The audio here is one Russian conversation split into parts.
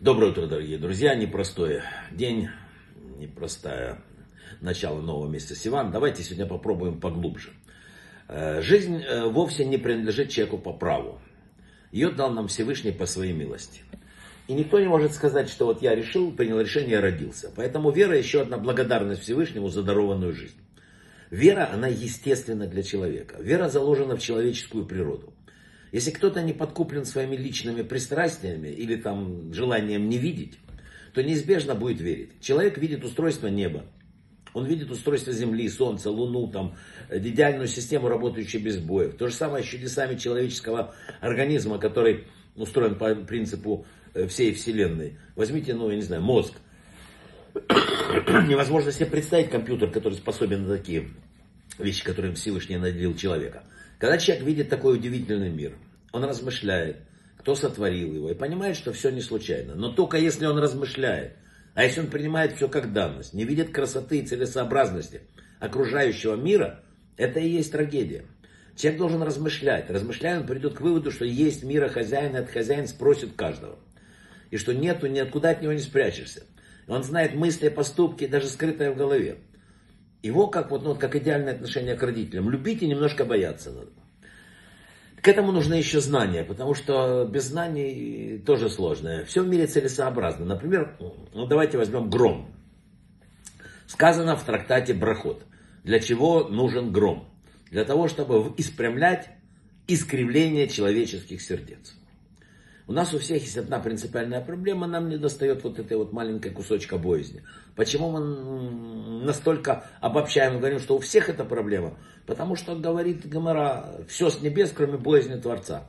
Доброе утро, дорогие друзья. Непростой день, непростое начало нового месяца Сиван. Давайте сегодня попробуем поглубже. Э, жизнь э, вовсе не принадлежит человеку по праву. Ее дал нам Всевышний по своей милости. И никто не может сказать, что вот я решил, принял решение, я родился. Поэтому вера еще одна благодарность Всевышнему за дарованную жизнь. Вера, она естественна для человека. Вера заложена в человеческую природу. Если кто-то не подкуплен своими личными пристрастиями или там желанием не видеть, то неизбежно будет верить. Человек видит устройство неба, он видит устройство Земли, Солнца, Луну, там, идеальную систему, работающую без боев. То же самое с чудесами человеческого организма, который устроен по принципу э, всей Вселенной. Возьмите, ну, я не знаю, мозг. Невозможно себе представить компьютер, который способен на такие вещи, которые Всевышний наделил человека. Когда человек видит такой удивительный мир, он размышляет, кто сотворил его, и понимает, что все не случайно. Но только если он размышляет, а если он принимает все как данность, не видит красоты и целесообразности окружающего мира, это и есть трагедия. Человек должен размышлять. Размышляя, он придет к выводу, что есть мира хозяин, и этот хозяин спросит каждого. И что нету, никуда от него не спрячешься. Он знает мысли, поступки, даже скрытые в голове. Его как, вот, ну, как идеальное отношение к родителям. Любить и немножко бояться надо. К этому нужны еще знания, потому что без знаний тоже сложно. Все в мире целесообразно. Например, ну, давайте возьмем гром. Сказано в трактате Брахот. Для чего нужен гром? Для того, чтобы испрямлять искривление человеческих сердец. У нас у всех есть одна принципиальная проблема, нам не достает вот этой вот маленькой кусочка боязни. Почему мы настолько обобщаем и говорим, что у всех эта проблема? Потому что, говорит Гомера, все с небес, кроме боязни Творца.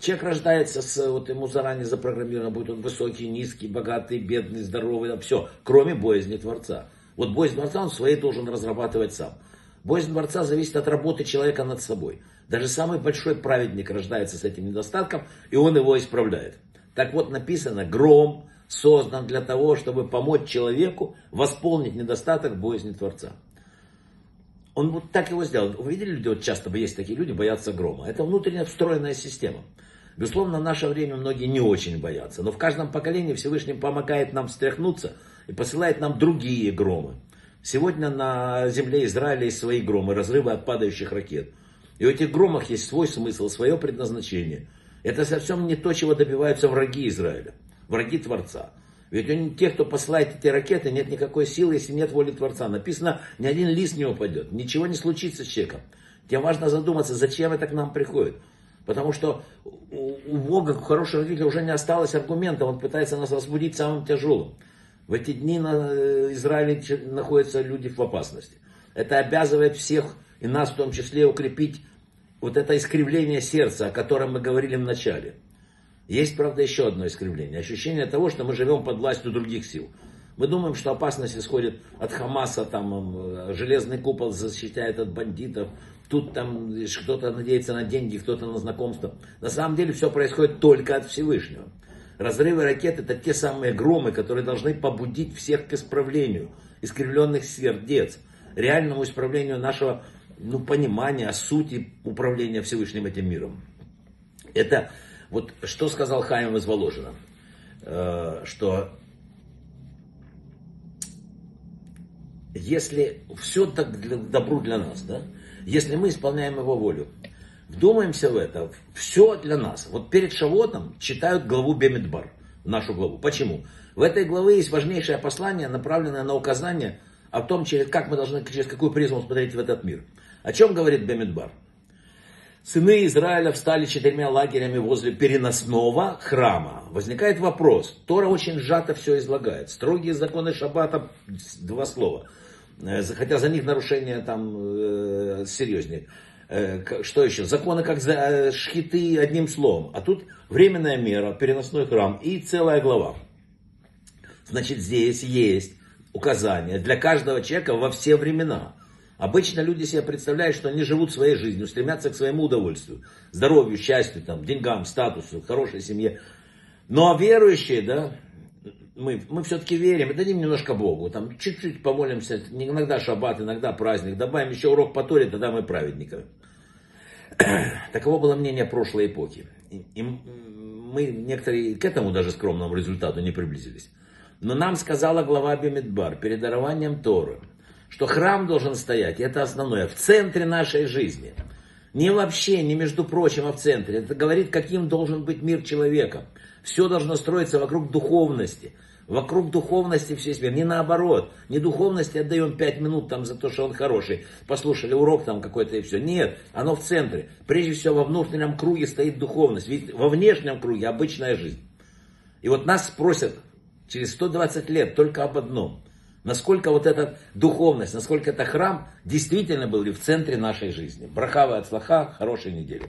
Человек рождается с, вот ему заранее запрограммировано, будет он высокий, низкий, богатый, бедный, здоровый, все, кроме боязни Творца. Вот боязнь Творца он своей должен разрабатывать сам. Боязнь Творца зависит от работы человека над собой. Даже самый большой праведник рождается с этим недостатком, и он его исправляет. Так вот написано, гром создан для того, чтобы помочь человеку восполнить недостаток боязни Творца. Он вот так его сделал. Вы видели, люди, вот часто есть такие люди, боятся грома. Это внутренняя встроенная система. Безусловно, в наше время многие не очень боятся. Но в каждом поколении Всевышний помогает нам встряхнуться и посылает нам другие громы. Сегодня на земле Израиля есть свои громы, разрывы от падающих ракет. И у этих громах есть свой смысл, свое предназначение. Это совсем не то, чего добиваются враги Израиля, враги Творца. Ведь у тех, кто посылает эти ракеты, нет никакой силы, если нет воли Творца. Написано, ни один лист не упадет, ничего не случится с человеком. Тебе важно задуматься, зачем это к нам приходит. Потому что у Бога, у хорошего родителя уже не осталось аргумента, он пытается нас разбудить самым тяжелым. В эти дни на э, Израиле находятся люди в опасности. Это обязывает всех, и нас в том числе, укрепить вот это искривление сердца, о котором мы говорили в начале. Есть, правда, еще одно искривление. Ощущение того, что мы живем под властью других сил. Мы думаем, что опасность исходит от Хамаса, там железный купол защищает от бандитов, тут там кто-то надеется на деньги, кто-то на знакомство. На самом деле все происходит только от Всевышнего. Разрывы ракет это те самые громы, которые должны побудить всех к исправлению искривленных сердец, реальному исправлению нашего ну, понимания сути управления Всевышним этим миром. Это вот что сказал Хаим из Воложина, э, что если все так для, добру для нас, да, если мы исполняем его волю, вдумаемся в это, все для нас. Вот перед Шавотом читают главу Бемидбар, нашу главу. Почему? В этой главе есть важнейшее послание, направленное на указание о том, через, как мы должны, через какую призму смотреть в этот мир. О чем говорит Бемидбар? Сыны Израиля встали четырьмя лагерями возле переносного храма. Возникает вопрос. Тора очень сжато все излагает. Строгие законы шаббата, два слова. Э, хотя за них нарушение там э, серьезнее. Э, что еще? Законы как за э, шхиты одним словом. А тут временная мера, переносной храм и целая глава. Значит, здесь есть указания для каждого человека во все времена. Обычно люди себе представляют, что они живут своей жизнью, стремятся к своему удовольствию, здоровью, счастью, там, деньгам, статусу, хорошей семье. Но верующие, да, мы, мы все-таки верим, дадим немножко Богу, там чуть-чуть помолимся, иногда шаббат, иногда праздник, добавим еще урок по Торе, тогда мы праведников. Таково было мнение прошлой эпохи. И, и мы некоторые к этому даже скромному результату не приблизились. Но нам сказала глава Бемидбар перед дарованием Торы, что храм должен стоять, и это основное, в центре нашей жизни. Не вообще, не между прочим, а в центре. Это говорит, каким должен быть мир человека. Все должно строиться вокруг духовности. Вокруг духовности все себе. Не наоборот. Не духовности отдаем пять минут там за то, что он хороший. Послушали урок там какой-то и все. Нет, оно в центре. Прежде всего во внутреннем круге стоит духовность. Ведь во внешнем круге обычная жизнь. И вот нас спросят через 120 лет только об одном. Насколько вот эта духовность, насколько это храм действительно был в центре нашей жизни. Брахава от слаха, хорошей недели.